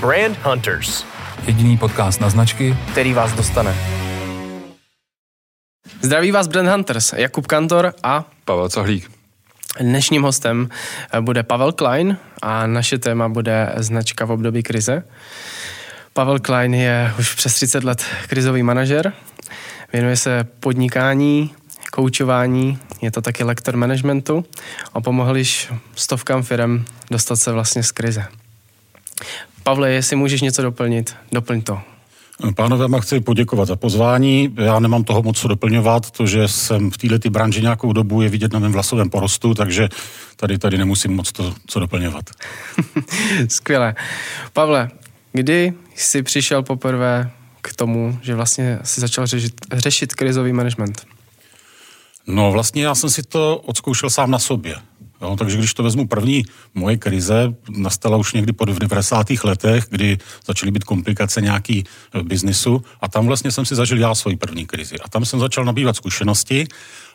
Brand Hunters. Jediný podcast na značky, který vás dostane. Zdraví vás Brand Hunters, Jakub Kantor a Pavel Cahlík. Dnešním hostem bude Pavel Klein a naše téma bude značka v období krize. Pavel Klein je už přes 30 let krizový manažer, věnuje se podnikání, koučování, je to taky lektor managementu a pomohl již stovkám firm dostat se vlastně z krize. Pavle, jestli můžeš něco doplnit, doplň to. Pánové, vám chci poděkovat za pozvání. Já nemám toho moc co doplňovat, to, že jsem v této branži nějakou dobu je vidět na mém vlasovém porostu, takže tady, tady nemusím moc to co doplňovat. Skvěle. Pavle, kdy jsi přišel poprvé k tomu, že vlastně si začal řešit, řešit krizový management? No vlastně já jsem si to odzkoušel sám na sobě. Jo, takže když to vezmu první, moje krize nastala už někdy po 90. letech, kdy začaly být komplikace nějaký v biznisu a tam vlastně jsem si zažil já svoji první krizi. A tam jsem začal nabývat zkušenosti,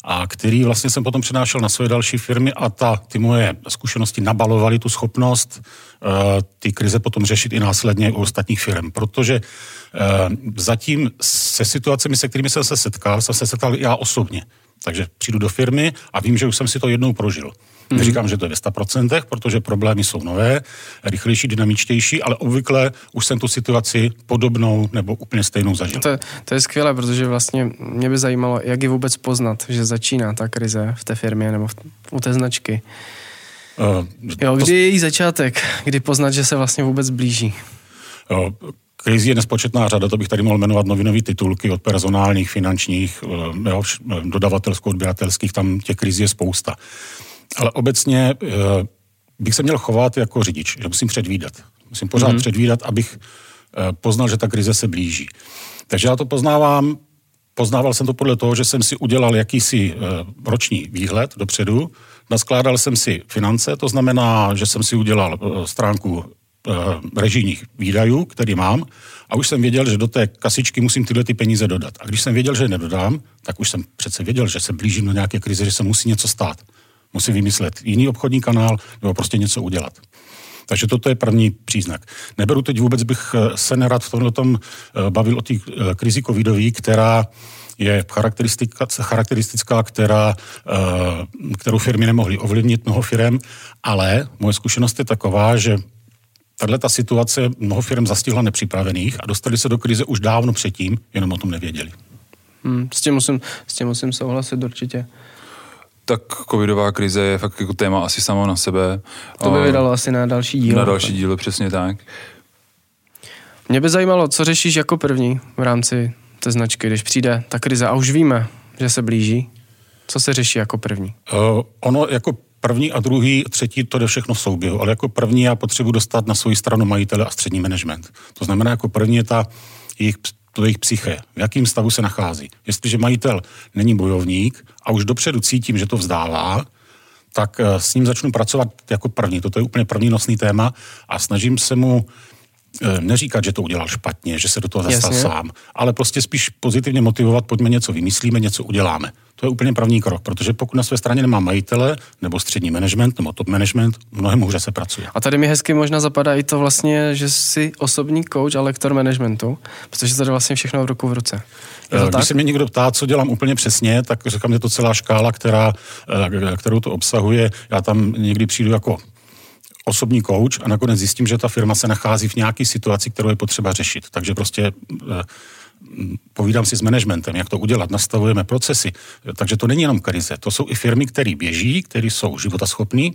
a který vlastně jsem potom přenášel na své další firmy a ta, ty moje zkušenosti nabalovaly tu schopnost uh, ty krize potom řešit i následně u ostatních firm, protože uh, zatím se situacemi, se kterými jsem se setkal, jsem se setkal já osobně. Takže přijdu do firmy a vím, že už jsem si to jednou prožil. Mm-hmm. Neříkám, že to je ve 100%, protože problémy jsou nové, rychlejší, dynamičtější, ale obvykle už jsem tu situaci podobnou nebo úplně stejnou zažil. To, to je skvělé, protože vlastně mě by zajímalo, jak je vůbec poznat, že začíná ta krize v té firmě nebo v, u té značky. Uh, jo, kdy je její začátek, kdy poznat, že se vlastně vůbec blíží? Krizí je nespočetná řada, to bych tady mohl jmenovat novinové titulky od personálních, finančních, jo, dodavatelsko-odběratelských, tam těch krizí je spousta. Ale obecně eh, bych se měl chovat jako řidič, že musím předvídat. Musím pořád mm-hmm. předvídat, abych eh, poznal, že ta krize se blíží. Takže já to poznávám, poznával jsem to podle toho, že jsem si udělal jakýsi eh, roční výhled dopředu, naskládal jsem si finance, to znamená, že jsem si udělal stránku režijních výdajů, který mám, a už jsem věděl, že do té kasičky musím tyhle ty peníze dodat. A když jsem věděl, že je nedodám, tak už jsem přece věděl, že se blížím do nějaké krize, že se musí něco stát musí vymyslet jiný obchodní kanál nebo prostě něco udělat. Takže toto je první příznak. Neberu teď vůbec, bych eh, se nerad v tomhle tom eh, bavil o té eh, krizi covidový, která je charakteristická, charakteristická která, kterou firmy nemohly ovlivnit, mnoho firm, ale moje zkušenost je taková, že tahle ta situace mnoho firm zastihla nepřipravených a dostali se do krize už dávno předtím, jenom o tom nevěděli. Hmm, s, tím musím, s tím musím souhlasit určitě tak covidová krize je fakt jako téma asi samo na sebe. To by vydalo asi na další díl. Na další díl, přesně tak. Mě by zajímalo, co řešíš jako první v rámci té značky, když přijde ta krize a už víme, že se blíží. Co se řeší jako první? Uh, ono jako první a druhý, třetí, to jde všechno v souběhu, ale jako první já potřebuji dostat na svou stranu majitele a střední management. To znamená, jako první je ta jejich to jejich psyché, v jakém stavu se nachází. Jestliže majitel není bojovník a už dopředu cítím, že to vzdává, tak eh, s ním začnu pracovat jako první. Toto je úplně první nosný téma a snažím se mu eh, neříkat, že to udělal špatně, že se do toho zastal sám, ale prostě spíš pozitivně motivovat, pojďme něco vymyslíme, něco uděláme. To je úplně první krok, protože pokud na své straně nemá majitele, nebo střední management, nebo top management, mnohem hůře se pracuje. A tady mi hezky možná zapadá i to vlastně, že jsi osobní coach a lektor managementu, protože to je vlastně všechno v ruku v ruce. Je to Když tak? se mě někdo ptá, co dělám úplně přesně, tak říkám, že to celá škála, která, eh, kterou to obsahuje. Já tam někdy přijdu jako osobní coach a nakonec zjistím, že ta firma se nachází v nějaké situaci, kterou je potřeba řešit. Takže prostě eh, povídám si s managementem, jak to udělat, nastavujeme procesy. Takže to není jenom krize, to jsou i firmy, které běží, které jsou životaschopné,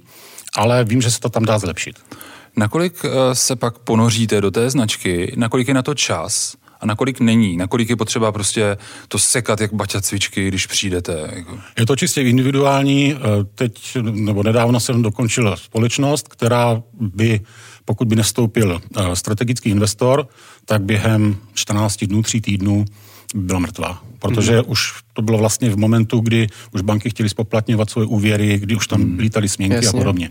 ale vím, že se to tam dá zlepšit. Nakolik eh, se pak ponoříte do té značky, nakolik je na to čas a nakolik není, nakolik je potřeba prostě to sekat jak baťa cvičky, když přijdete? Jako? Je to čistě individuální. Eh, teď, nebo nedávno jsem dokončil společnost, která by pokud by nestoupil eh, strategický investor, tak během 14 dnů, 3 týdnů by byla mrtvá. Protože mm. už to bylo vlastně v momentu, kdy už banky chtěly spoplatňovat svoje úvěry, kdy už tam mm. lítaly směnky Jasně. a podobně.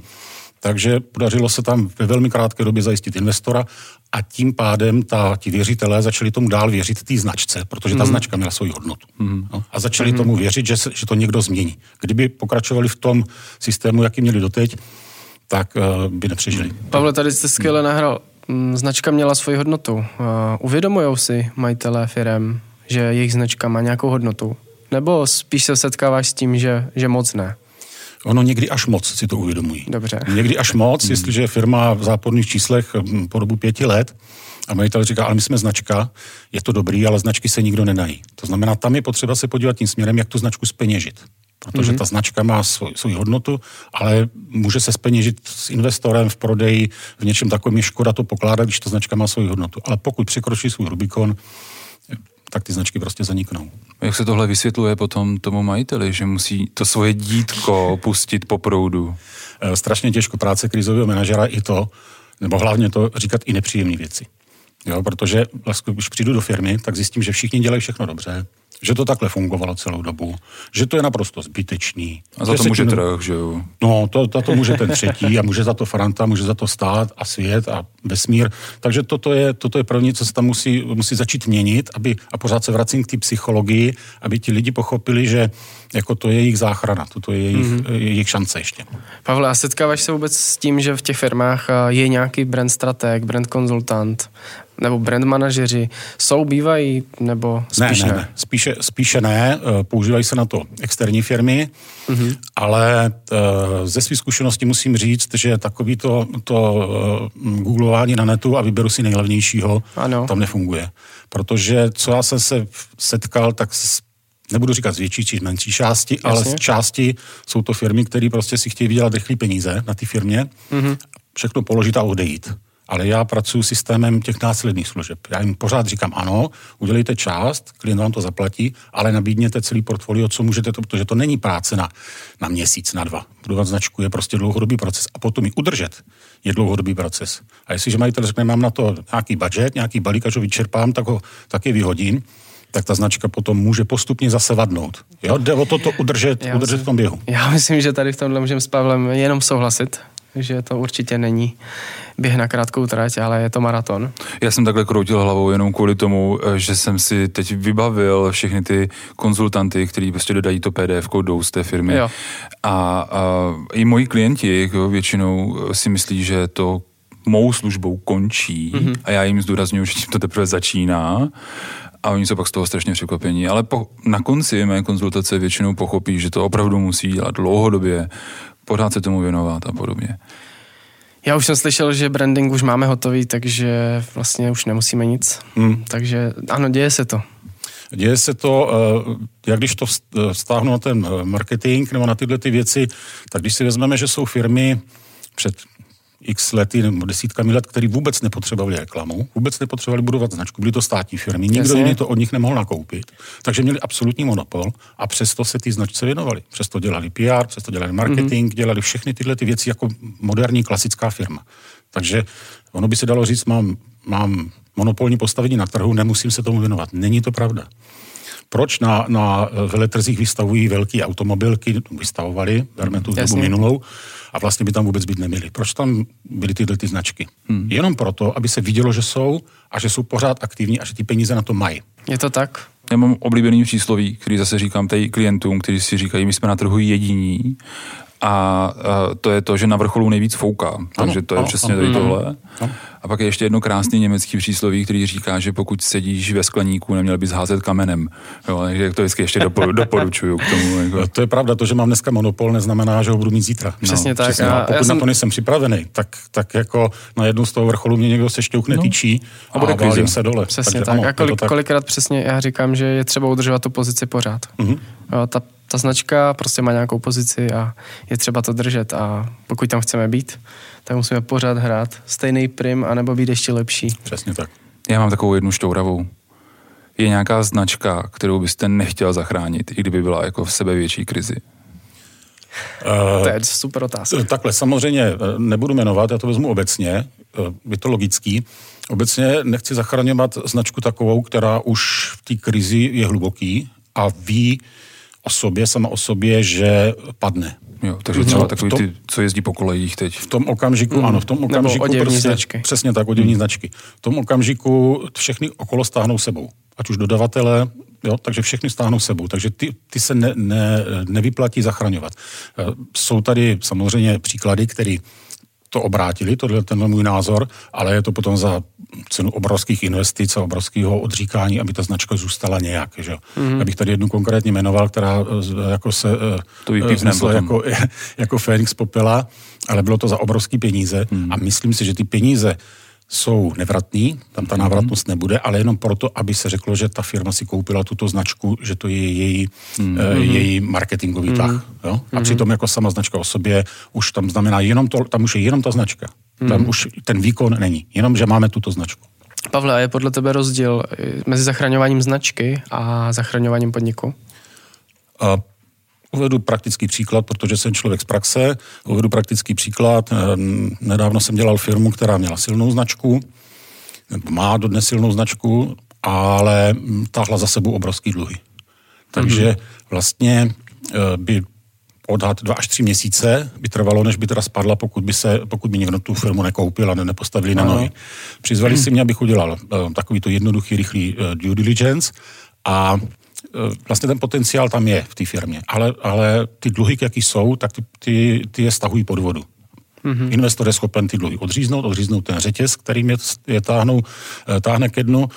Takže podařilo se tam ve velmi krátké době zajistit investora a tím pádem ta, ti věřitelé začali tomu dál věřit té značce, protože ta mm. značka měla svoji hodnotu. Mm. No, a začali mm. tomu věřit, že, se, že to někdo změní. Kdyby pokračovali v tom systému, jaký měli doteď, tak uh, by nepřežili. Pavle, tady jste skvěle nahrál značka měla svoji hodnotu. Uh, uvědomují si majitelé firem, že jejich značka má nějakou hodnotu? Nebo spíš se setkáváš s tím, že, že moc ne? Ono někdy až moc si to uvědomují. Dobře. Někdy až moc, hmm. jestliže je firma v záporných číslech hm, po dobu pěti let a majitel říká, ale my jsme značka, je to dobrý, ale značky se nikdo nenají. To znamená, tam je potřeba se podívat tím směrem, jak tu značku speněžit. Protože mm-hmm. ta značka má svou, svou hodnotu, ale může se speněžit s investorem v prodeji, v něčem takovém je škoda to pokládat, když ta značka má svou hodnotu. Ale pokud překročí svůj Rubikon, tak ty značky prostě zaniknou. Jak se tohle vysvětluje potom tomu majiteli, že musí to svoje dítko pustit po proudu? Eh, strašně těžko práce krizového manažera i to, nebo hlavně to říkat i nepříjemné věci. Jo, protože vlastně, když přijdu do firmy, tak zjistím, že všichni dělají všechno dobře, že to takhle fungovalo celou dobu, že to je naprosto zbytečný. A za to může tím... trh, že jo? No, to, to, to může ten třetí a může za to Franta, může za to stát a svět a vesmír. Takže toto je, toto je první, co se tam musí, musí začít měnit, aby, a pořád se vracím k té psychologii, aby ti lidi pochopili, že jako to je jejich záchrana, toto je jejich, mm-hmm. jejich šance ještě. Pavel, a setkáváš se vůbec s tím, že v těch firmách je nějaký brand strateg, brand konzultant, nebo brand manažeři jsou, bývají, nebo spíš ne? Ne, ne, spíše, spíše ne, eh, používají se na to externí firmy, mm-hmm. ale eh, ze své zkušenosti musím říct, že takový to, to eh, googlování na netu a vyberu si nejlevnějšího, ano. tam nefunguje. Protože co já jsem se setkal, tak nebudu říkat z větší či menší části, Jasně. ale z části jsou to firmy, které prostě si chtějí vydělat rychlé peníze na ty firmě, mm-hmm. všechno položit a odejít ale já pracuji systémem těch následných služeb. Já jim pořád říkám, ano, udělejte část, klient vám to zaplatí, ale nabídněte celý portfolio, co můžete, to, protože to není práce na, na měsíc, na dva. Budovat značku je prostě dlouhodobý proces a potom ji udržet je dlouhodobý proces. A jestliže majitel řekne, mám na to nějaký budget, nějaký balík, až ho vyčerpám, tak ho taky vyhodím, tak ta značka potom může postupně zase vadnout. Jo, jde o to, to udržet, já udržet v tom běhu. Já myslím, že tady v tomhle můžeme s Pavlem jenom souhlasit, že to určitě není běh na krátkou trať, ale je to maraton. Já jsem takhle kroutil hlavou jenom kvůli tomu, eh, že jsem si teď vybavil všechny ty konzultanty, kteří prostě dodají to PDF, jdou z té firmy. Jo. A, a i moji klienti jako většinou si myslí, že to mou službou končí mm-hmm. a já jim zdůraznuju, že tím to teprve začíná a oni jsou pak z toho strašně překvapení. Ale po, na konci mé konzultace většinou pochopí, že to opravdu musí dělat dlouhodobě, pořád se tomu věnovat a podobně. Já už jsem slyšel, že branding už máme hotový, takže vlastně už nemusíme nic. Hmm. Takže ano, děje se to. Děje se to, eh, jak když to vztáhnu na ten eh, marketing nebo na tyhle ty věci, tak když si vezmeme, že jsou firmy před x lety nebo desítkami let, který vůbec nepotřebovali reklamu, vůbec nepotřebovali budovat značku, byly to státní firmy, nikdo jiný to od nich nemohl nakoupit, takže měli absolutní monopol a přesto se ty značce věnovali. Přesto dělali PR, přesto dělali marketing, mm-hmm. dělali všechny tyhle ty věci jako moderní klasická firma. Takže ono by se dalo říct, mám, mám monopolní postavení na trhu, nemusím se tomu věnovat. Není to pravda. Proč na, na veletrzích vystavují velké automobilky, vystavovali, berme tu dobu minulou, a vlastně by tam vůbec být neměli. Proč tam byly tyhle ty značky? Hmm. Jenom proto, aby se vidělo, že jsou a že jsou pořád aktivní a že ty peníze na to mají. Je to tak? Já mám oblíbený přísloví, který zase říkám tady klientům, kteří si říkají, my jsme na trhu jediní a, a to je to, že na vrcholu nejvíc fouká. Takže to je ano, přesně ano, tady tohle. Ano. A pak je ještě jedno krásný německý přísloví, který říká, že pokud sedíš ve skleníku, neměl bys házet kamenem. Jo, takže to vždycky ještě doporu, doporučuju k tomu. Jako. To je pravda, to, že mám dneska monopol, neznamená, že ho budu mít zítra. Přesně no, tak. Přesně, a pokud já jsem... na to nejsem připravený, tak, tak jako na jednu z toho vrcholu mě někdo se šťoukne no. tyčí a, bude a se dole. Přesně takže, tak. Ano, a kolik, tak. kolikrát přesně já říkám, že je třeba udržovat tu pozici pořád. Mm-hmm. Jo, ta ta značka prostě má nějakou pozici a je třeba to držet a pokud tam chceme být, tak musíme pořád hrát stejný prim, anebo být ještě lepší. Přesně tak. Já mám takovou jednu štouravou. Je nějaká značka, kterou byste nechtěl zachránit, i kdyby byla jako v sebe větší krizi? Uh, to je super otázka. Takhle, samozřejmě eh, nebudu jmenovat, já to vezmu obecně, uh, je to logický. Obecně nechci zachraňovat značku takovou, která už v té krizi je hluboký a ví, o sobě, sama o sobě, že padne. Jo, takže třeba no, takový tom, ty, co jezdí po kolejích teď. V tom okamžiku, mm. ano, v tom okamžiku Nebo prostě, značky. přesně tak, oděvní mm. značky. V tom okamžiku všechny okolo stáhnou sebou. Ať už dodavatele, jo, takže všechny stáhnou sebou. Takže ty, ty se ne, ne, nevyplatí zachraňovat. Eh, jsou tady samozřejmě příklady, které to obrátili, tohle ten můj názor, ale je to potom za cenu obrovských investic a obrovského odříkání, aby ta značka zůstala nějak. Že? Mm-hmm. Abych tady jednu konkrétně jmenoval, která eh, jako se eh, to vznesla jako, jako Fénix popela, ale bylo to za obrovský peníze mm. a myslím si, že ty peníze jsou nevratný, tam ta návratnost nebude, ale jenom proto, aby se řeklo, že ta firma si koupila tuto značku, že to je její, mm-hmm. její marketingový mm-hmm. tah. Jo? A mm-hmm. přitom jako sama značka o sobě už tam znamená jenom to, tam už je jenom ta značka. Mm-hmm. Tam už ten výkon není, jenom, že máme tuto značku. Pavle, a je podle tebe rozdíl mezi zachraňováním značky a zachraňováním podniku? Uh, Uvedu praktický příklad, protože jsem člověk z praxe. Uvedu praktický příklad. Ehm, nedávno jsem dělal firmu, která měla silnou značku, má dodnes silnou značku, ale táhla za sebou obrovský dluhy. Takže mm-hmm. vlastně eh, by odhad dva až tři měsíce by trvalo, než by teda spadla, pokud by, se, pokud by někdo tu firmu nekoupil a ne, nepostavili na nohy. Přizvali mm. si mě, abych udělal uh, takovýto jednoduchý, rychlý uh, due diligence a Eh, vlastně ten potenciál tam je v té firmě, ale, ale ty dluhy, jaký jsou, tak ty, ty, ty je stahují pod vodu. Mm-hmm. Investor je schopen ty dluhy odříznout, odříznout ten řetěz, kterým je, je táhnou, eh, táhne ke dnu,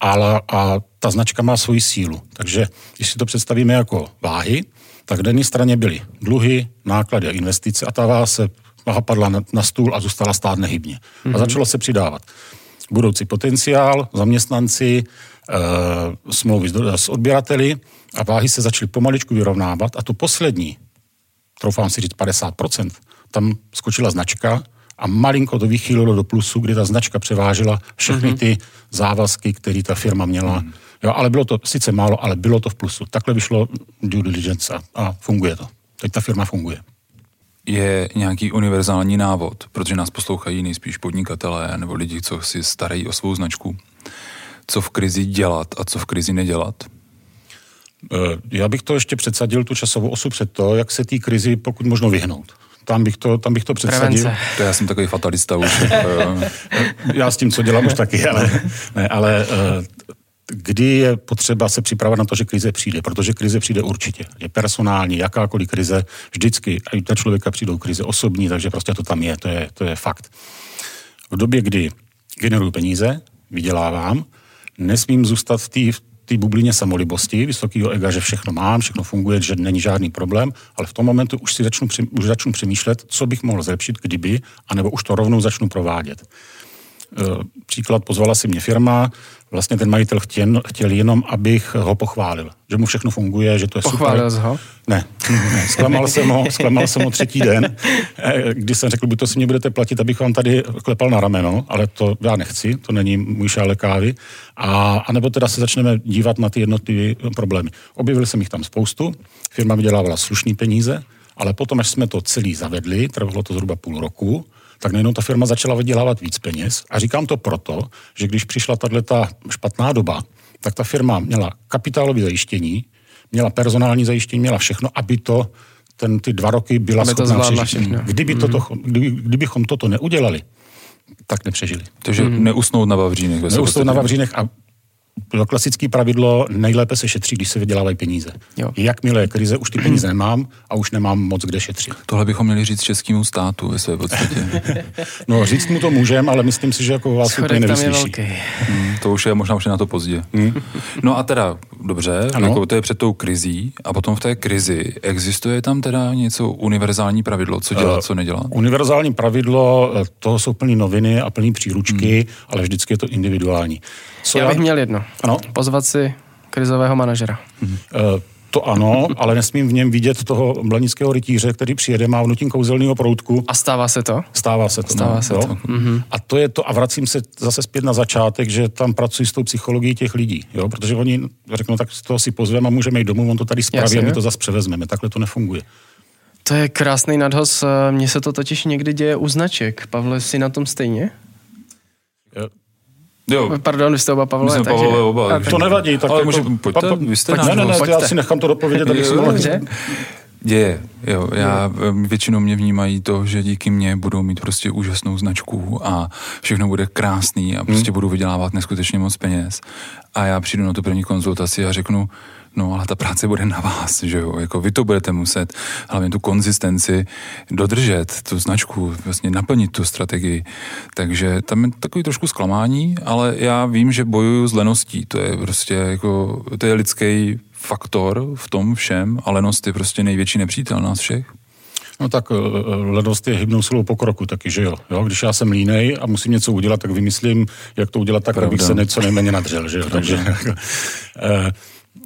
ale, a ta značka má svoji sílu. Takže když si to představíme jako váhy, tak na jedné straně byly dluhy, náklady a investice a ta váha se váha padla na, na stůl a zůstala stát nehybně. Mm-hmm. A mhm. začalo se přidávat budoucí potenciál, zaměstnanci, Eh, smlouvy s odběrateli a váhy se začaly pomaličku vyrovnávat a tu poslední, troufám si říct 50%, tam skočila značka a malinko to vychýlilo do plusu, kdy ta značka převážela všechny mhm. ty závazky, které ta firma měla. Mm. Jo, ale bylo to sice málo, ale bylo to v plusu. Takhle vyšlo due diligence a, a funguje to. Teď ta firma funguje. Je nějaký univerzální návod, protože nás poslouchají nejspíš podnikatelé nebo lidi, co si starají o svou značku co v krizi dělat a co v krizi nedělat? Eh, já bych to ještě předsadil, tu časovou osu před to, jak se té krizi pokud možno vyhnout. Tam bych to, tam bych to předsadil. Prevence. To já jsem takový fatalista už. já s tím, co dělám už taky, ale, ne, ale eh, kdy je potřeba se připravovat na to, že krize přijde, protože krize přijde určitě. Je personální, jakákoliv krize, vždycky, a i na člověka přijdou krize osobní, takže prostě to tam je, to je, to je fakt. V době, kdy generuju peníze, vydělávám, nesmím zůstat v té té bublině samolibosti, vysokého ega, že všechno mám, všechno funguje, že není žádný problém, ale v tom momentu už si začnu, už začnu přemýšlet, co bych mohl zlepšit, kdyby, anebo už to rovnou začnu provádět. E, příklad, pozvala si mě firma, vlastně ten majitel chtěl, chtěl jenom, abych ho pochválil, že mu všechno funguje, že to je Pochválil super. ho? Ne, ne zklamal, jsem ho, zklamal jsem ho třetí den, eh, když jsem řekl, buď to si mě budete platit, abych vám tady klepal na rameno, ale to já nechci, to není můj šále kávy, a, a nebo teda se začneme dívat na ty jednotlivé problémy. Objevil jsem jich tam spoustu, firma vydělávala slušný peníze, ale potom, až jsme to celý zavedli, trvalo to zhruba půl roku, tak najednou ta firma začala vydělávat víc peněz. A říkám to proto, že když přišla tato špatná doba, tak ta firma měla kapitálové zajištění, měla personální zajištění, měla všechno, aby to ten, ty dva roky byla aby schopná to přežít. Kdyby toto, kdyby, kdybychom toto neudělali, tak nepřežili. Takže mm. neusnout na Vavřínech. Neusnout na Vavřínech a to klasické pravidlo, nejlépe se šetří, když se vydělávají peníze. Jo. Jakmile je krize, už ty peníze nemám a už nemám moc kde šetřit. Tohle bychom měli říct českému státu ve své podstatě. no říct mu to můžeme, ale myslím si, že jako vás úplně nevyslyší. Hmm, to už je možná už je na to pozdě. Hmm. No a teda, dobře, jako to je před tou krizí a potom v té krizi existuje tam teda něco univerzální pravidlo, co dělat, uh, co nedělat? Univerzální pravidlo, eh, toho jsou plný noviny a plný příručky, hmm. ale vždycky je to individuální. Co já bych já... měl jedno. Ano? Pozvat si krizového manažera. Mm-hmm. Uh, to ano, ale nesmím v něm vidět toho blanického rytíře, který přijede, má vnutím kouzelného proutku. A stává se to? Stává se to. Stává no, se jo? to. Mm-hmm. A to je to, a vracím se zase zpět na začátek, že tam pracuji s tou psychologií těch lidí, jo? protože oni řeknou, tak toho si pozveme a můžeme jít domů, on to tady spraví a my to zase převezmeme. Takhle to nefunguje. To je krásný nadhoz. Mně se to totiž někdy děje u značek. Pavle, jsi na tom stejně? Jo. Pardon, vy jste oba Pavlové. My jsme takže... Pavlové oba. Takže... To nevadí. Tak ale jako, může, pojďte, pa, vy jste ne, ne, ne, já si nechám to dopovědět, abych si mohl... Je, jo, já většinou mě vnímají to, že díky mně budou mít prostě úžasnou značku a všechno bude krásný a prostě hmm. budou vydělávat neskutečně moc peněz. A já přijdu na tu první konzultaci a řeknu, No ale ta práce bude na vás, že jo, jako vy to budete muset hlavně tu konzistenci dodržet, tu značku, vlastně naplnit tu strategii. Takže tam je takový trošku zklamání, ale já vím, že bojuju s leností, to je prostě jako, to je lidský faktor v tom všem a lenost je prostě největší nepřítel nás všech. No tak eh, ledost je hybnou silou pokroku taky, že jo? jo? Když já jsem línej a musím něco udělat, tak vymyslím, jak to udělat tak, Pravda. abych se něco nejméně nadřel, že jo? Takže,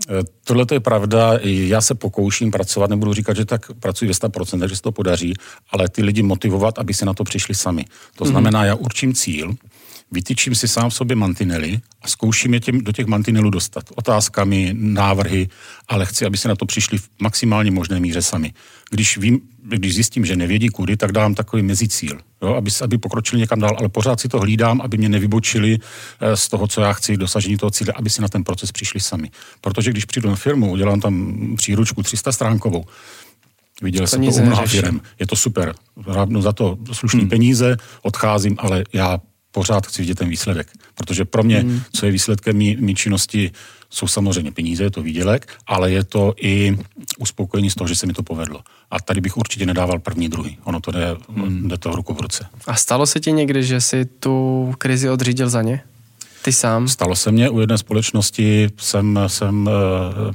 eh, tohle je pravda, já se pokouším pracovat, nebudu říkat, že tak pracuji ve 100%, že se to podaří, ale ty lidi motivovat, aby se na to přišli sami. To mhm. znamená, já určím cíl, vytyčím si sám v sobě mantinely a zkouším je těm, do těch mantinelů dostat. Otázkami, návrhy, ale chci, aby se na to přišli v maximálně možné míře sami. Když, vím, když zjistím, že nevědí kudy, tak dám takový mezicíl, jo, aby, aby pokročili někam dál, ale pořád si to hlídám, aby mě nevybočili eh, z toho, co já chci, dosažení toho cíle, aby si na ten proces přišli sami. Protože když přijdu na firmu, udělám tam příručku 300 stránkovou, Viděl jsem to u mnoha firm. Je to super. Rábnu za to slušný hmm. peníze, odcházím, ale já pořád chci vidět ten výsledek. Protože pro mě, hmm. co je výsledkem mý, mý činnosti, jsou samozřejmě peníze, je to výdělek, ale je to i uspokojení z toho, že se mi to povedlo. A tady bych určitě nedával první, druhý. Ono to jde, hmm. jde to ruku v ruce. A stalo se ti někdy, že si tu krizi odřídil za ně? Ty sám? Stalo se mně, u jedné společnosti jsem, jsem eh,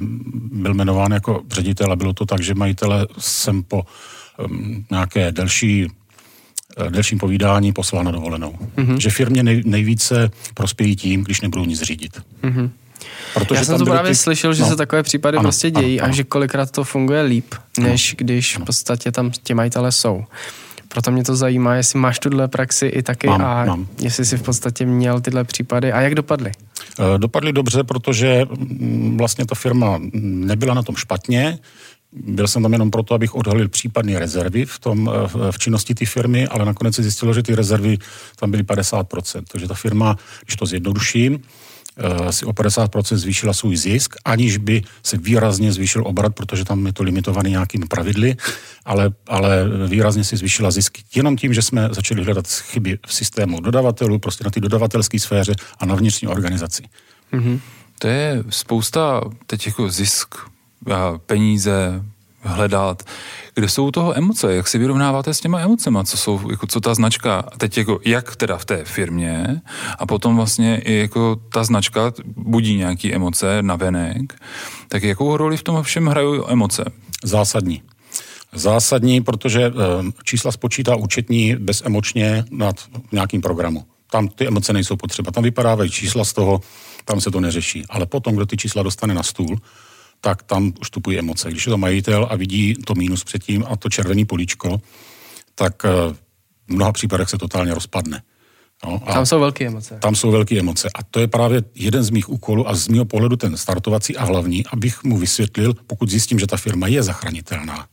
byl jmenován jako ředitel a bylo to tak, že majitele jsem po nějaké delší delším povídání poslal na dovolenou. Mm-hmm. Že firmě nej, nejvíce prospějí tím, když nebudou nic řídit. Mm-hmm. Protože Já jsem to právě ty... slyšel, že no. se takové případy ano, prostě dějí ano, ano. a že kolikrát to funguje líp, než ano. když ano. v podstatě tam ti majitele jsou. Proto mě to zajímá, jestli máš tuhle praxi i taky mám, a mám. jestli jsi v podstatě měl tyhle případy a jak dopadly? Eh, dopadly dobře, protože mm, vlastně ta firma nebyla na tom špatně, byl jsem tam jenom proto, abych odhalil případné rezervy v, tom, v činnosti té firmy, ale nakonec se zjistilo, že ty rezervy tam byly 50%. Takže ta firma, když to zjednoduším, eh, si o 50% zvýšila svůj zisk, aniž by se výrazně zvýšil obrat, protože tam je to limitovaný nějakými pravidly, ale, ale výrazně si zvýšila zisk jenom tím, že jsme začali hledat chyby v systému dodavatelů, prostě na té dodavatelské sféře a na vnitřní organizaci. Mm-hmm. To je spousta teď jako zisk peníze, hledat, kde jsou u toho emoce, jak si vyrovnáváte s těma emocema, co jsou, jako co ta značka, teď jako jak teda v té firmě a potom vlastně i jako ta značka budí nějaký emoce na venek, tak jakou roli v tom všem hrají emoce? Zásadní. Zásadní, protože e, čísla spočítá účetní bezemočně nad nějakým programu. Tam ty emoce nejsou potřeba. Tam vypadávají čísla z toho, tam se to neřeší. Ale potom, kdo ty čísla dostane na stůl, tak tam vstupují emoce. Když je to majitel a vidí to mínus předtím a to červený políčko, tak eh, v mnoha případech se totálně rozpadne. No, a tam jsou velké emoce. Tam jsou velké emoce. A to je právě jeden z mých úkolů a z mého pohledu ten startovací a hlavní, abych mu vysvětlil, pokud zjistím, že ta firma je zachránitelná,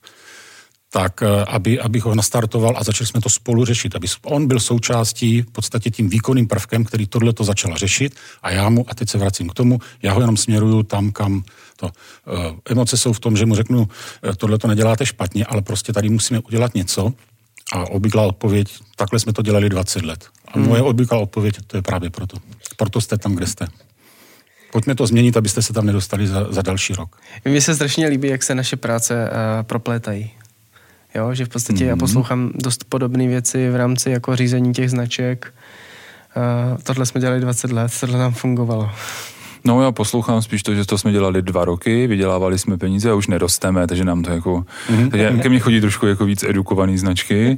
tak eh, aby, abych ho nastartoval a začali jsme to spolu řešit, aby on byl součástí, v podstatě tím výkonným prvkem, který tohle to začal řešit a já mu, a teď se vracím k tomu, já ho jenom směruju tam, kam to. Eh, emoce jsou v tom, že mu řeknu, eh, tohle to neděláte špatně, ale prostě tady musíme udělat něco a obvyklá odpověď, takhle jsme to dělali 20 let. A hmm. moje obvyklá odpověď, to je právě proto. Proto jste tam, kde jste. Pojďme to změnit, abyste se tam nedostali za, za další rok. Mně se strašně líbí, jak se naše práce uh, proplétají. Jo, že v podstatě mm-hmm. já mhm. poslouchám dost podobné věci v rámci jako řízení těch značek. Uh, tohle jsme dělali 20 let, tohle nám fungovalo. No já poslouchám spíš to, že to jsme dělali dva roky, vydělávali jsme peníze a už nerosteme, takže nám to jako, mm-hmm. takže ke mně chodí trošku jako víc edukovaný značky,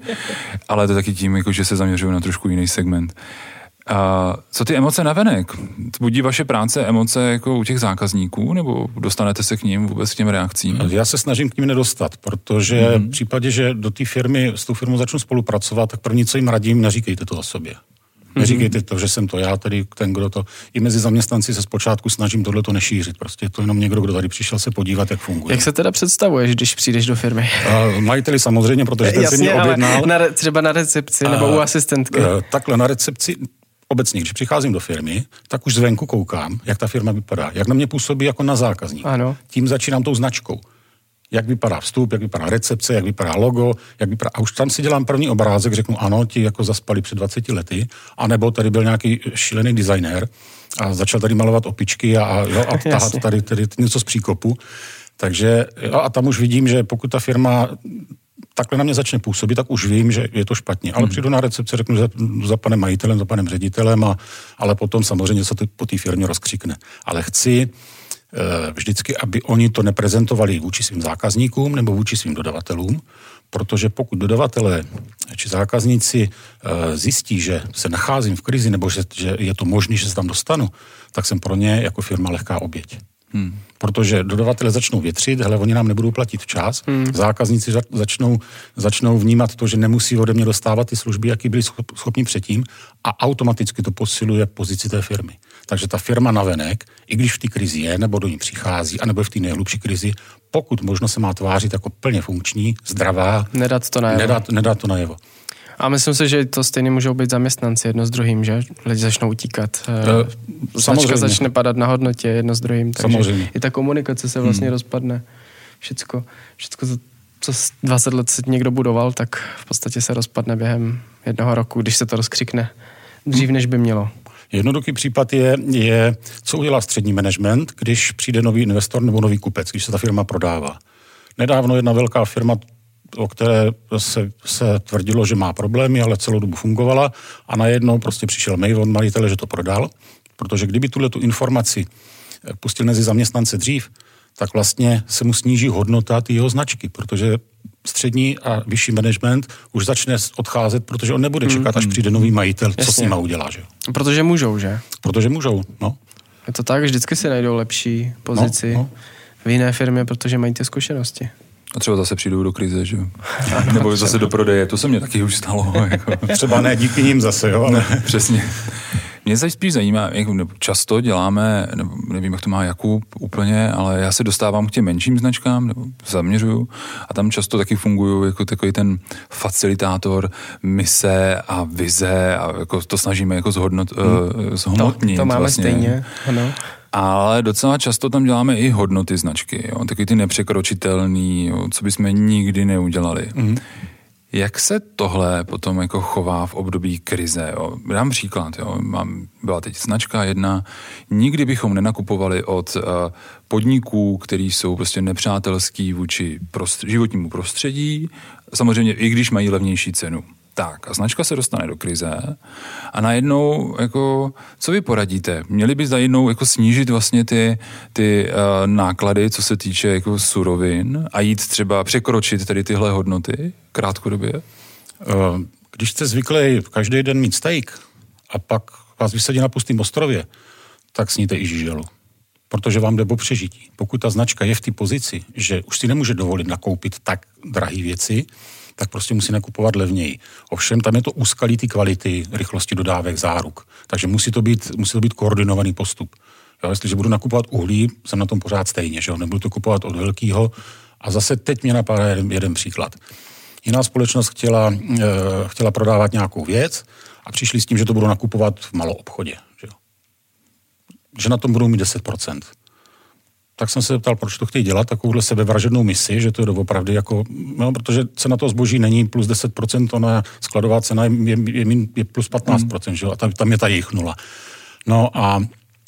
ale to taky tím, jako, že se zaměřují na trošku jiný segment. A co ty emoce navenek? Budí vaše práce emoce jako u těch zákazníků, nebo dostanete se k ním vůbec k těm reakcím? Já se snažím k ním nedostat, protože mm-hmm. v případě, že do té firmy, s tou firmou začnu spolupracovat, tak první, co jim radím, neříkejte to o sobě. Neříkejte to, že jsem to já, tedy ten, kdo to... I mezi zaměstnanci se zpočátku snažím tohle to nešířit. Prostě je to jenom někdo, kdo tady přišel se podívat, jak funguje. Jak se teda představuješ, když přijdeš do firmy? Uh, majiteli samozřejmě, protože ten si mě objednal. Na, třeba na recepci uh, nebo u asistentky. Uh, takhle na recepci obecně, když přicházím do firmy, tak už zvenku koukám, jak ta firma vypadá, jak na mě působí jako na zákazník. Ano. Tím začínám tou značkou jak vypadá vstup, jak vypadá recepce, jak vypadá logo, jak vypadá... A už tam si dělám první obrázek, řeknu ano, ti jako zaspali před 20 lety, anebo tady byl nějaký šílený designér a začal tady malovat opičky a, a, jo, a tahat tady, tady něco z příkopu. Takže a tam už vidím, že pokud ta firma takhle na mě začne působit, tak už vím, že je to špatně. Ale hmm. přijdu na recepci, řeknu za, za panem majitelem, za panem ředitelem, a, ale potom samozřejmě se to po té firmě rozkřikne. Ale chci e, vždycky, aby oni to neprezentovali vůči svým zákazníkům nebo vůči svým dodavatelům, protože pokud dodavatelé či zákazníci e, zjistí, že se nacházím v krizi nebo že, že je to možné, že se tam dostanu, tak jsem pro ně jako firma lehká oběť. Hmm. Protože dodavatele začnou větřit, hele, oni nám nebudou platit včas, hmm. zákazníci začnou, začnou vnímat to, že nemusí ode mě dostávat ty služby, jaký byli schopni předtím a automaticky to posiluje pozici té firmy. Takže ta firma navenek, i když v té krizi je, nebo do ní přichází, anebo v té nejhlubší krizi, pokud možno se má tvářit jako plně funkční, zdravá, nedat to najevo. Nedat, nedat to najevo. A myslím si, že to stejně můžou být zaměstnanci jedno s druhým, že? Lidi začnou utíkat. Uh, Značka začne padat na hodnotě jedno s druhým. Takže Samozřejmě. i ta komunikace se vlastně hmm. rozpadne. Všecko, všecko, co 20 let se někdo budoval, tak v podstatě se rozpadne během jednoho roku, když se to rozkřikne. Dřív, než by mělo. Jednoduchý případ je, je, co udělá střední management, když přijde nový investor nebo nový kupec, když se ta firma prodává. Nedávno jedna velká firma o které se, se tvrdilo, že má problémy, ale celou dobu fungovala a najednou prostě přišel mail od majitele, že to prodal, protože kdyby tuhle tu informaci pustil mezi zaměstnance dřív, tak vlastně se mu sníží hodnota té jeho značky, protože střední a vyšší management už začne odcházet, protože on nebude čekat, až mm-hmm. přijde nový majitel, Jasně. co s nima udělá. Že? Protože můžou, že? Protože můžou, no. Je to tak, vždycky si najdou lepší pozici no, no. v jiné firmě, protože mají ty zkušenosti. A třeba zase přijdou do krize, že jo? Nebo zase do prodeje, to se mě taky už stalo. Jako. Třeba ne díky ním zase, jo? Ale... Ne, přesně. Mě se spíš zajímá, jak často děláme, nebo nevím, jak to má Jakub úplně, ale já se dostávám k těm menším značkám, nebo zaměřuju a tam často taky funguju jako takový ten facilitátor mise a vize a jako to snažíme jako zhodnot, hmm. uh, zhmotnit. To, to máme vlastně. stejně, ano ale docela často tam děláme i hodnoty značky, jo? taky ty nepřekročitelný, jo? co bychom nikdy neudělali. Mm-hmm. Jak se tohle potom jako chová v období krize? Jo? Dám příklad. Jo? Mám, byla teď značka jedna. Nikdy bychom nenakupovali od uh, podniků, který jsou prostě nepřátelský vůči prost- životnímu prostředí, samozřejmě i když mají levnější cenu. Tak a značka se dostane do krize a najednou, jako, co vy poradíte? Měli by najednou jako snížit vlastně ty, ty uh, náklady, co se týče jako surovin a jít třeba překročit tady tyhle hodnoty krátkodobě? Uh, když jste zvyklý každý den mít steak a pak vás vysadí na pustém ostrově, tak sníte i žiželu protože vám jde o přežití. Pokud ta značka je v té pozici, že už si nemůže dovolit nakoupit tak drahé věci, tak prostě musí nakupovat levněji. Ovšem tam je to úskalí ty kvality, rychlosti dodávek, záruk. Takže musí to být, musí to být koordinovaný postup. Jo, jestliže budu nakupovat uhlí, jsem na tom pořád stejně, že jo? nebudu to kupovat od velkého. A zase teď mě napadá jeden, jeden příklad. Jiná společnost chtěla, e, chtěla prodávat nějakou věc a přišli s tím, že to budou nakupovat v malou obchodě. Že, jo? že na tom budou mít 10% tak jsem se zeptal, proč to chtějí dělat, takovouhle sebevražednou misi, že to je doopravdy jako, no, protože cena toho zboží není plus 10%, ona skladová cena je, je, je, je plus 15%, hmm. že? a tam, tam je ta jejich nula. No a,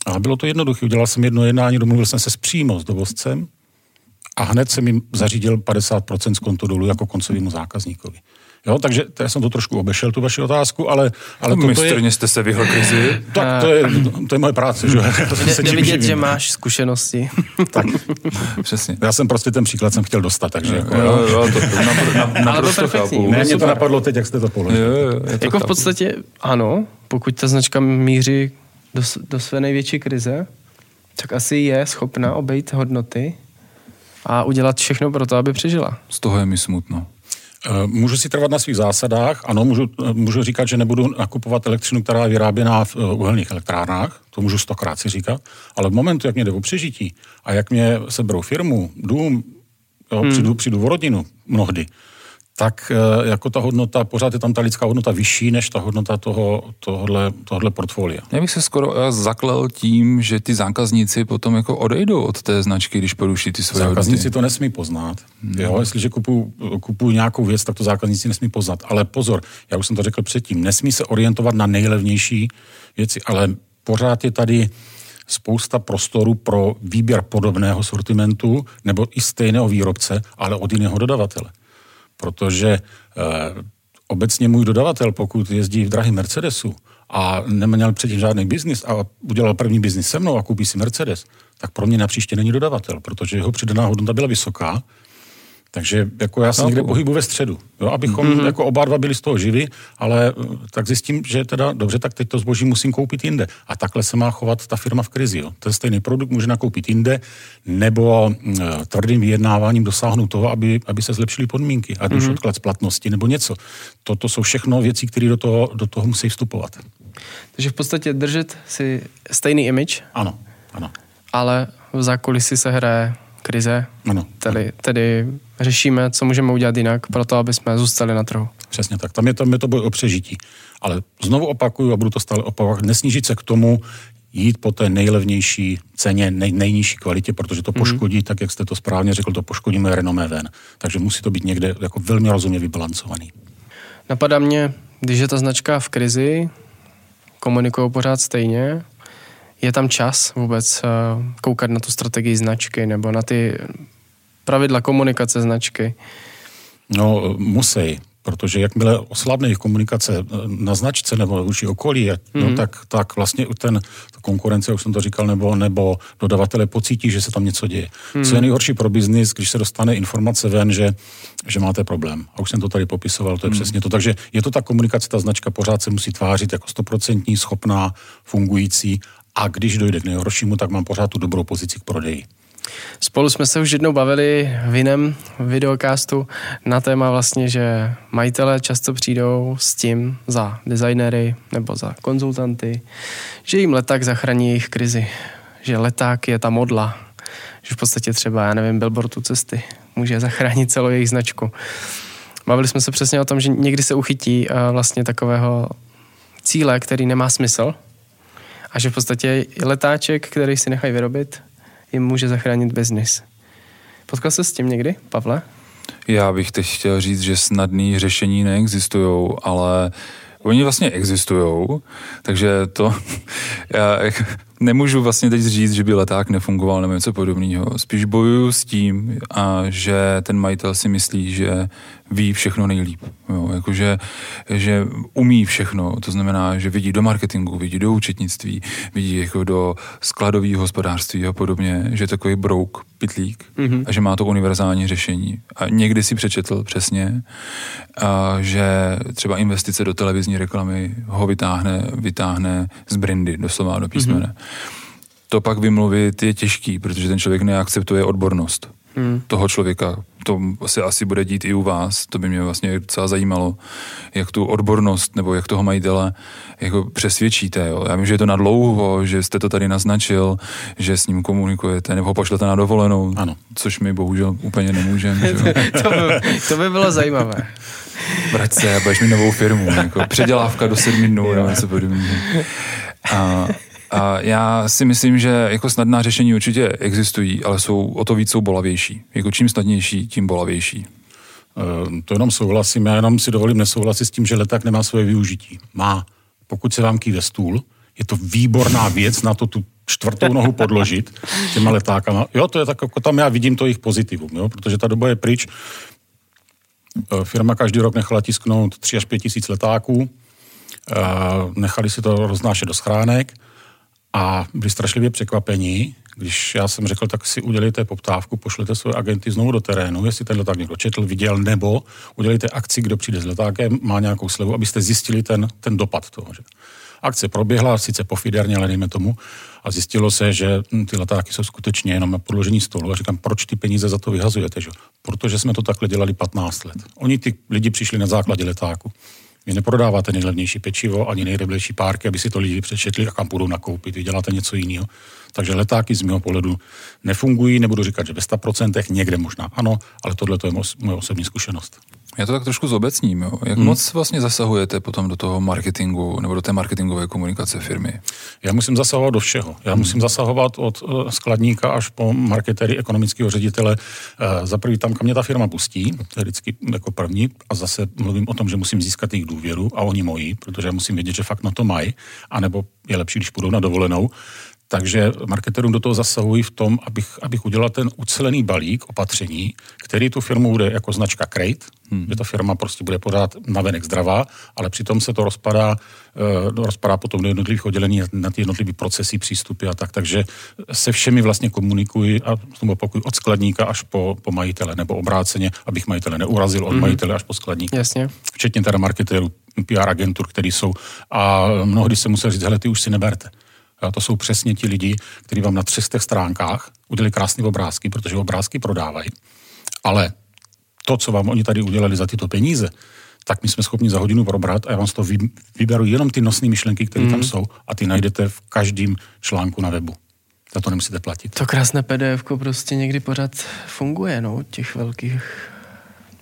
a bylo to jednoduché, udělal jsem jedno jednání, domluvil jsem se s přímo s dovozcem a hned jsem jim zařídil 50% z konto dolů jako koncovému zákazníkovi. Jo, takže já jsem to trošku obešel, tu vaši otázku, ale... ale no, Mistrně je... jste se vyhl krizi. Tak to je, to je moje práce, že? Jde vidět, že máš zkušenosti. tak, přesně. Já jsem prostě ten příklad jsem chtěl dostat, takže jako... Jo, jo, jo to, to na, na, to perfektní. Ne, mě to napadlo teď, jak jste to položili. Jo, jo, to jako v podstatě ano, pokud ta značka míří do, do své největší krize, tak asi je schopna obejít hodnoty a udělat všechno pro to, aby přežila. Z toho je mi smutno. Eh, můžu si trvat na svých zásadách, ano, můžu, eh, můžu říkat, že nebudu nakupovat elektřinu, která je vyráběná v eh, uhelných elektrárnách, to můžu stokrát si říkat, ale v momentu, jak mě jde o přežití a jak mě seberou firmu, dům, jo, hmm. přijdu, přijdu v rodinu mnohdy, tak eh, jako ta hodnota, pořád je tam ta lidská hodnota vyšší než ta hodnota toho, tohohle, tohohle portfolia. Já bych se skoro eh, zaklel tím, že ty zákazníci potom jako odejdou od té značky, když poruší ty svoje Zákazníci hodnoty. to nesmí poznat. Hmm. Jo, jestliže kupuju, kupuju nějakou věc, tak to zákazníci nesmí poznat. Ale pozor, já už jsem to řekl předtím, nesmí se orientovat na nejlevnější věci, ale pořád je tady spousta prostoru pro výběr podobného sortimentu nebo i stejného výrobce, ale od jiného dodavatele. Protože e, obecně můj dodavatel, pokud jezdí v drahém Mercedesu a neměl předtím žádný biznis a udělal první biznis se mnou a koupí si Mercedes, tak pro mě na příště není dodavatel, protože jeho přidaná hodnota byla vysoká takže jako já se někde pohybu ve středu, jo, abychom mm-hmm. jako oba dva byli z toho živi, ale eh, tak zjistím, že teda dobře, tak teď to zboží musím koupit jinde. A takhle se má chovat ta firma v krizi. Jo. Ten stejný produkt může nakoupit jinde, nebo uh, tvrdým vyjednáváním dosáhnout toho, aby, aby se zlepšily podmínky, ať už mm-hmm. odklad splatnosti nebo něco. Toto jsou všechno věci, které do toho, do toho musí vstupovat. Takže v podstatě držet si stejný image. Ano, ano. Ale v zákulisí se hraje krize. Ano. Tedy, tedy řešíme, co můžeme udělat jinak pro to, aby jsme zůstali na trhu. Přesně tak. Tam je, tam je to boj o přežití. Ale znovu opakuju a budu to stále opakovat, nesnížit se k tomu, jít po té nejlevnější ceně, nej, nejnižší kvalitě, protože to mhm. poškodí, mm. tak jak jste to správně řekl, to poškodí moje renomé ven. Takže musí to být někde jako velmi rozumně vybalancovaný. Napadá mě, když je ta značka v krizi, komunikují pořád stejně, je tam čas vůbec eh, koukat na tu strategii značky nebo na ty pravidla komunikace značky? No, musí, protože jakmile oslabne jejich komunikace eh, na značce nebo vůči okolí, mm-hmm. no, mhm. tak, tak vlastně ten konkurence, už jsem to říkal, nebo, nebo dodavatele pocítí, že se tam něco děje. Mm-hmm. Co je nejhorší pro biznis, když se dostane informace ven, že, že máte problém. A už jsem to tady popisoval, to je mm-hmm. přesně to. Takže je to ta komunikace, ta značka pořád se musí tvářit jako stoprocentní, schopná, fungující a když dojde k nejhoršímu, tak mám pořád tu dobrou pozici k prodeji. Spolu jsme se už jednou bavili v jiném videocastu na téma vlastně, že majitelé často přijdou s tím za designery nebo za konzultanty, že jim leták zachrání jejich krizi, že leták je ta modla, že v podstatě třeba, já nevím, billboardu cesty může zachránit celou jejich značku. Bavili jsme se přesně o tom, že někdy se uchytí eh, vlastně takového cíle, který nemá smysl, a že v podstatě letáček, který si nechají vyrobit, jim může zachránit biznis. Potkal se s tím někdy, Pavle? Já bych teď chtěl říct, že snadné řešení neexistují, ale oni vlastně existují, takže to já nemůžu vlastně teď říct, že by leták nefungoval nebo něco podobného. Spíš bojuju s tím, a že ten majitel si myslí, že ví všechno nejlíp. Jo, jakože, že umí všechno, to znamená, že vidí do marketingu, vidí do účetnictví, vidí jako do skladového hospodářství a podobně, že je takový brouk, pitlík mm-hmm. a že má to univerzální řešení. A někdy si přečetl přesně, a že třeba investice do televizní reklamy ho vytáhne, vytáhne z brindy, doslova do písmene. Mm-hmm. To pak vymluvit je těžký, protože ten člověk neakceptuje odbornost hmm. toho člověka. To se asi bude dít i u vás. To by mě vlastně docela zajímalo, jak tu odbornost nebo jak toho majitele jako přesvědčíte. Jo. Já vím, že je to na dlouho, že jste to tady naznačil, že s ním komunikujete nebo ho pošlete na dovolenou, ano. což my bohužel úplně nemůžeme. to, by, to by bylo zajímavé. Vrať se, budeš mít novou firmu. Jako předělávka do sedmi dnů nebo něco podobného. A, a já si myslím, že jako snadná řešení určitě existují, ale jsou o to víc jsou bolavější. Jako čím snadnější, tím bolavější. E, to jenom souhlasím. Já jenom si dovolím nesouhlasit s tím, že leták nemá svoje využití. Má. Pokud se vám kýve stůl, je to výborná věc na to tu čtvrtou nohu podložit těma letákama. Jo, to je tak, jako tam já vidím to jejich pozitivum, jo, protože ta doba je pryč. E, firma každý rok nechala tisknout 3 až 5 tisíc letáků, e, nechali si to roznášet do schránek a byli strašlivě překvapení, když já jsem řekl, tak si udělejte poptávku, pošlete své agenty znovu do terénu, jestli ten leták někdo četl, viděl, nebo udělejte akci, kdo přijde s letákem, má nějakou slevu, abyste zjistili ten, ten dopad toho. Že? Akce proběhla, sice pofiderně, ale dejme tomu, a zjistilo se, že ty letáky jsou skutečně jenom na podložení stolu. A říkám, proč ty peníze za to vyhazujete? Že? Protože jsme to takhle dělali 15 let. Oni ty lidi přišli na základě letáku. Vy neprodáváte nejlevnější pečivo ani nejlevnější párky, aby si to lidi přečetli a kam budou nakoupit. Vy děláte něco jiného. Takže letáky z mého pohledu nefungují, nebudu říkat, že ve 100%, někde možná ano, ale tohle to je moje osobní zkušenost. Já to tak trošku zobecním. Jo. Jak hmm. moc vlastně zasahujete potom do toho marketingu nebo do té marketingové komunikace firmy? Já musím zasahovat do všeho. Já hmm. musím zasahovat od uh, skladníka až po marketéry, ekonomického ředitele. Uh, za prvý tam, kam mě ta firma pustí, to je vždycky jako první, a zase mluvím o tom, že musím získat jejich důvěru a oni moji, protože já musím vědět, že fakt na to mají, anebo je lepší, když půjdou na dovolenou. Takže marketerům do toho zasahují v tom, abych, abych udělal ten ucelený balík opatření, který tu firmu bude jako značka Crate, hmm. že ta firma prostě bude pořád navenek zdravá, ale přitom se to rozpadá, uh, rozpadá potom do jednotlivých oddělení na ty jednotlivé procesy, přístupy a tak. Takže se všemi vlastně komunikuji a tomu opakuju od skladníka až po, po majitele nebo obráceně, abych majitele neurazil od hmm. majitele až po skladníka. Jasně. Včetně teda marketérů, PR agentur, který jsou. A mnohdy se musel říct, hele, ty už si neberte. A to jsou přesně ti lidi, kteří vám na 300 stránkách udělali krásné obrázky, protože obrázky prodávají. Ale to, co vám oni tady udělali za tyto peníze, tak my jsme schopni za hodinu probrat a já vám z toho vyberu jenom ty nosné myšlenky, které mm. tam jsou a ty najdete v každém článku na webu. Za to nemusíte platit. To krásné PDF prostě někdy pořád funguje, no, těch velkých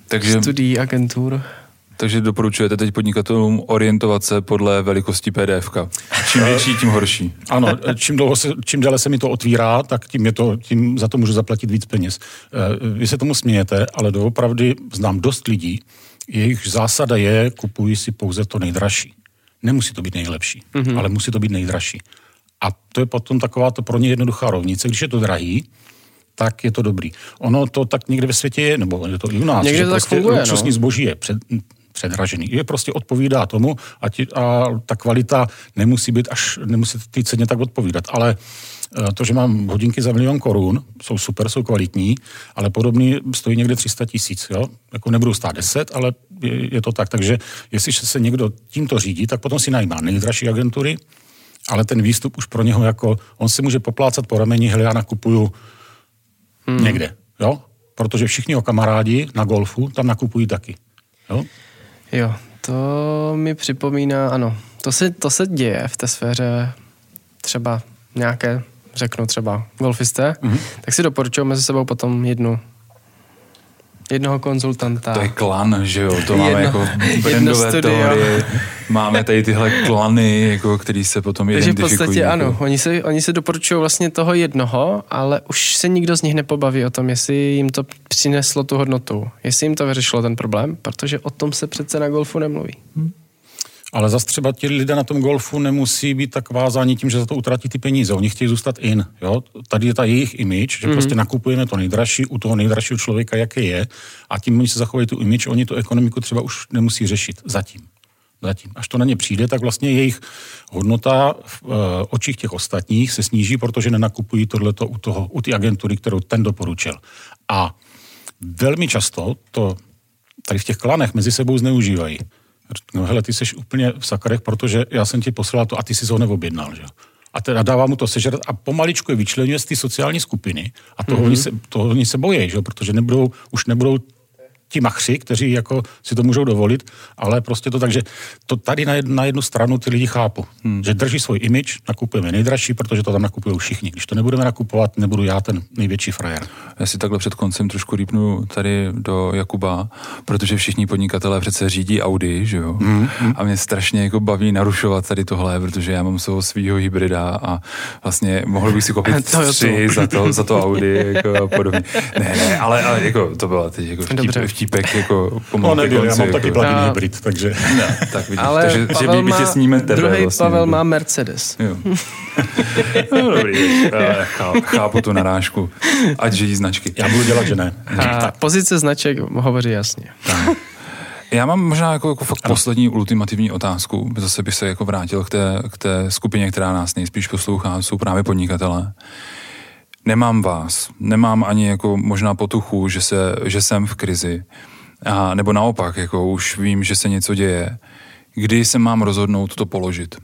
Takže... studií, agentur. Takže doporučujete teď podnikatelům orientovat se podle velikosti PDF. Čím větší, tím horší. Ano, čím, dlouho se, čím déle se mi to otvírá, tak tím, je to, tím za to můžu zaplatit víc peněz. Eh, vy se tomu smějete, ale doopravdy znám dost lidí, jejich zásada je, kupují si pouze to nejdražší. Nemusí to být nejlepší, mm-hmm. ale musí to být nejdražší. A to je potom taková to pro ně jednoduchá rovnice. Když je to drahý, tak je to dobrý. Ono to tak někde ve světě je, nebo je to i u nás, někde že to prostě funguje, no. zboží je před, předražený. Je prostě odpovídá tomu a, ti, a ta kvalita nemusí být až, nemusí ty ceně tak odpovídat. Ale eh, to, že mám hodinky za milion korun, jsou super, jsou kvalitní, ale podobný stojí někde 300 tisíc. Jo? Jako nebudou stát 10, ale je, je to tak. Takže jestli se někdo tímto řídí, tak potom si najímá nejdražší agentury, ale ten výstup už pro něho jako, on si může poplácat po rameni, hele, já nakupuju hmm. někde, jo? Protože všichni o kamarádi na golfu tam nakupují taky. Jo? Jo, to mi připomíná, ano, to se, to se děje v té sféře třeba nějaké, řeknu třeba golfisté, mm-hmm. tak si doporučuji mezi sebou potom jednu jednoho konzultanta. To je klan, že jo? To máme jedno, jako brandové teorie. Máme tady tyhle klany, jako, který se potom Takže identifikují. Takže v podstatě jako... ano, oni se, oni se doporučují vlastně toho jednoho, ale už se nikdo z nich nepobaví o tom, jestli jim to přineslo tu hodnotu, jestli jim to vyřešilo ten problém, protože o tom se přece na golfu nemluví. Hmm. Ale zase třeba ti lidé na tom golfu nemusí být tak vázáni tím, že za to utratí ty peníze. Oni chtějí zůstat in. Jo? Tady je ta jejich image, že mm-hmm. prostě nakupujeme to nejdražší u toho nejdražšího člověka, jaký je, a tím oni se zachovají tu image, oni tu ekonomiku třeba už nemusí řešit. Zatím. Zatím. Až to na ně přijde, tak vlastně jejich hodnota v uh, očích těch ostatních se sníží, protože nenakupují tohleto u, toho, u té agentury, kterou ten doporučil. A velmi často to tady v těch klanech mezi sebou zneužívají no hele, ty jsi úplně v sakarech, protože já jsem ti poslal to a ty jsi ho neobjednal, že a teda dává mu to sežrat a pomaličku je vyčlenuje z té sociální skupiny a toho, mm-hmm. oni se, toho oni se bojí, že? protože nebudou, už nebudou ti machři, kteří jako si to můžou dovolit, ale prostě to tak, že to tady na jednu, na jednu stranu ty lidi chápu, hmm. že drží svůj image, nakupujeme nejdražší, protože to tam nakupují všichni. Když to nebudeme nakupovat, nebudu já ten největší frajer. Já si takhle před koncem trošku rýpnu tady do Jakuba, protože všichni podnikatelé přece řídí Audi, že jo? Hmm. hmm. A mě strašně jako baví narušovat tady tohle, protože já mám svého svého hybrida a vlastně mohl bych si koupit to tři za to, za to Audi jako a podobně. Ne, ne, ale, ale jako to bylo teď jako vtip, vtípek jako pomalu no, nebyl, já mám taky plug-in a... hybrid, takže... No, tak vidíš, Ale takže, Pavel že má, sníme tebe druhý vlastně, Pavel má Mercedes. Jo. no, dobrý, chápu, chápu tu narážku, ať žijí značky. Já budu dělat, že ne. A pozice značek hovoří jasně. Já mám možná jako, jako fakt ano. poslední ultimativní otázku. Zase bych se jako vrátil k té, k té skupině, která nás nejspíš poslouchá, jsou právě podnikatelé nemám vás, nemám ani jako možná potuchu, že, se, že jsem v krizi, a, nebo naopak, jako už vím, že se něco děje. Kdy se mám rozhodnout to položit?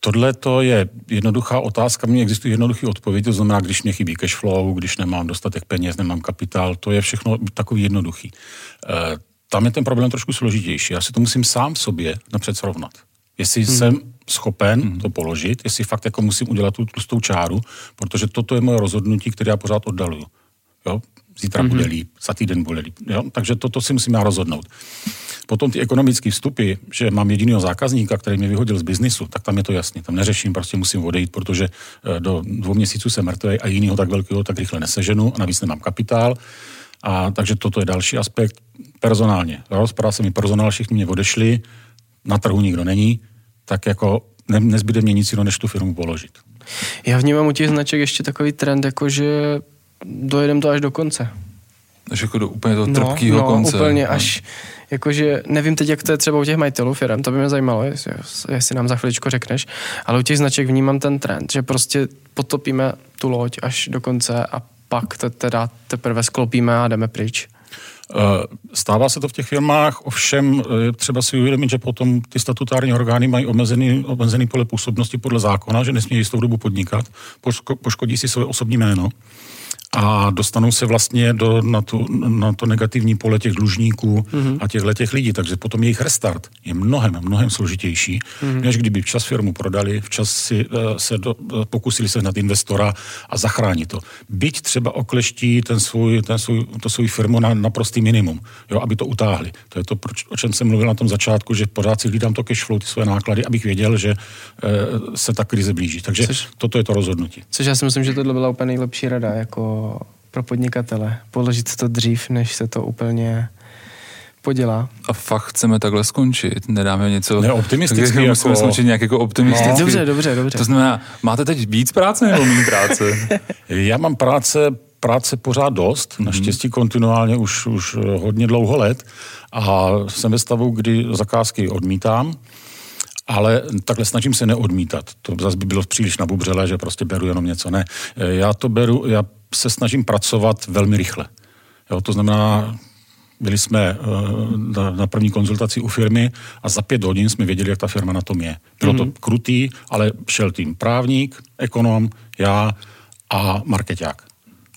Tohle to je jednoduchá otázka, mně existuje jednoduchý odpověď, to znamená, když mě chybí cash flow, když nemám dostatek peněz, nemám kapitál, to je všechno takový jednoduchý. E, tam je ten problém trošku složitější. Já si to musím sám sobě napřed srovnat. Jestli hmm. jsem schopen hmm. to položit, jestli fakt jako musím udělat tu tlustou čáru, protože toto je moje rozhodnutí, které já pořád oddaluju. Jo? Zítra mm-hmm. bude líp, za týden bude líp. Jo? Takže toto si musíme rozhodnout. Potom ty ekonomické vstupy, že mám jediného zákazníka, který mě vyhodil z biznisu, tak tam je to jasně. Tam neřeším, prostě musím odejít, protože eh, do dvou měsíců jsem mrtvý a jinýho tak velkého tak rychle neseženu a navíc nemám kapitál. A takže toto je další aspekt. Personálně. Rozpadá se mi personál, všichni mě odešli, na trhu nikdo není, tak jako ne, nezbyde mě nic jiného, než tu firmu položit. Já vnímám u těch značek ještě takový trend, jako že dojedeme to až do konce. Až jako do úplně toho trpkého no, konce. úplně až, jakože nevím teď, jak to je třeba u těch majitelů firm, to by mě zajímalo, jestli, jestli nám za chviličku řekneš, ale u těch značek vnímám ten trend, že prostě potopíme tu loď až do konce a pak to teda teprve sklopíme a jdeme pryč. Eh, stává se to v těch firmách, ovšem je třeba si uvědomit, že potom ty statutární orgány mají omezený, omezený pole působnosti podle zákona, že nesmí jistou dobu podnikat, poškodí si své osobní jméno a dostanou se vlastně do, na, tu, na to negativní pole těch dlužníků mm-hmm. a těchto těch lidí. Takže potom jejich restart je mnohem, mnohem složitější, mm-hmm. než kdyby včas firmu prodali, včas si, uh, se do, uh, pokusili se nad investora a zachránit to. Byť třeba okleští ten svůj, ten svůj, to svůj firmu na naprostý minimum, jo, aby to utáhli. To je to, proč, o čem jsem mluvil na tom začátku, že pořád si hlídám to cash flow, ty své náklady, abych věděl, že uh, se ta krize blíží. Takže což, toto je to rozhodnutí. Což já si myslím, že tohle byla úplně nejlepší rada, jako pro podnikatele. Položit to dřív, než se to úplně podělá. A fakt chceme takhle skončit? Nedáme něco... Ne, optimisticky. Jako... Musíme skončit nějak jako optimisticky. No. Dobře, dobře, dobře. To znamená, máte teď víc práce nebo méně práce? Já mám práce práce pořád dost, mm-hmm. naštěstí kontinuálně už, už hodně dlouho let a jsem ve stavu, kdy zakázky odmítám ale takhle snažím se neodmítat. To zase by bylo příliš nabubřelé, že prostě beru jenom něco. Ne, já to beru, já se snažím pracovat velmi rychle. Jo, to znamená, byli jsme eh, na první konzultaci u firmy a za pět hodin jsme věděli, jak ta firma na tom je. Bylo mm-hmm. to mhm. krutý, ale šel tým právník, ekonom, já a marketák.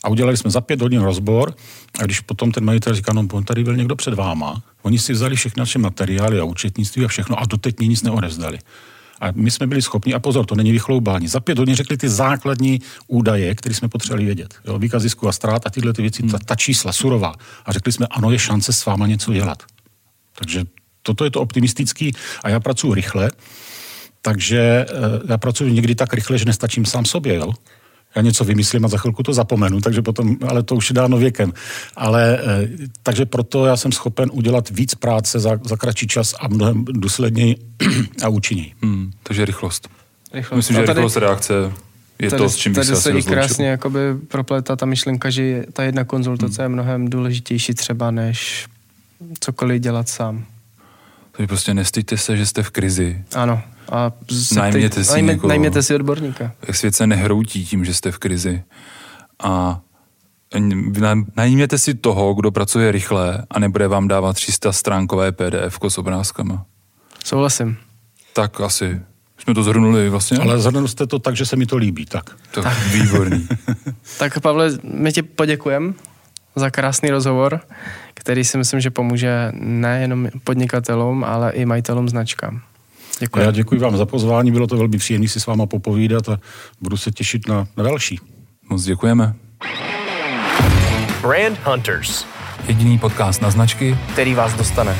A udělali jsme za pět hodin rozbor a když potom ten majitel říká, no on tady byl někdo před váma, oni si vzali všechny naše materiály a účetnictví a všechno a doteď mě nic neodezdali. A my jsme byli schopni, a pozor, to není vychloubání, za pět hodin řekli ty základní údaje, které jsme potřebovali vědět. Jo, výkaz zisku a ztrát a tyhle ty věci, ta, ta čísla surová. A řekli jsme, ano, je šance s váma něco dělat. Takže toto je to optimistický a já pracuji rychle, takže eh, já pracuji někdy tak rychle, že nestačím sám sobě, jo já něco vymyslím a za chvilku to zapomenu, takže potom, ale to už je dáno věkem. Ale, eh, takže proto já jsem schopen udělat víc práce za, za kratší čas a mnohem důsledněji a účinněji. Hmm, takže rychlost. rychlost. Myslím, že tady, rychlost reakce je tady, to, s čím bych se asi rozloučil. krásně jakoby propletá ta myšlenka, že ta jedna konzultace hmm. je mnohem důležitější třeba, než cokoliv dělat sám. Takže prostě nestyďte se, že jste v krizi. Ano, a najměte, si najmě, někoho, najměte si odborníka. Svět se nehroutí tím, že jste v krizi. A najměte si toho, kdo pracuje rychle a nebude vám dávat 300 stránkové PDF s obrázkama. Souhlasím. Tak asi jsme to zhrnuli vlastně. Ale zhrnuli jste to tak, že se mi to líbí, tak. Tak, tak. výborný. tak Pavle, my ti poděkujeme za krásný rozhovor, který si myslím, že pomůže nejenom podnikatelům, ale i majitelům značkám. Děkuji. Já děkuji vám za pozvání, bylo to velmi příjemné si s váma popovídat a budu se těšit na, na další. Moc děkujeme. Brand Hunters. Jediný podcast na značky, který vás dostane.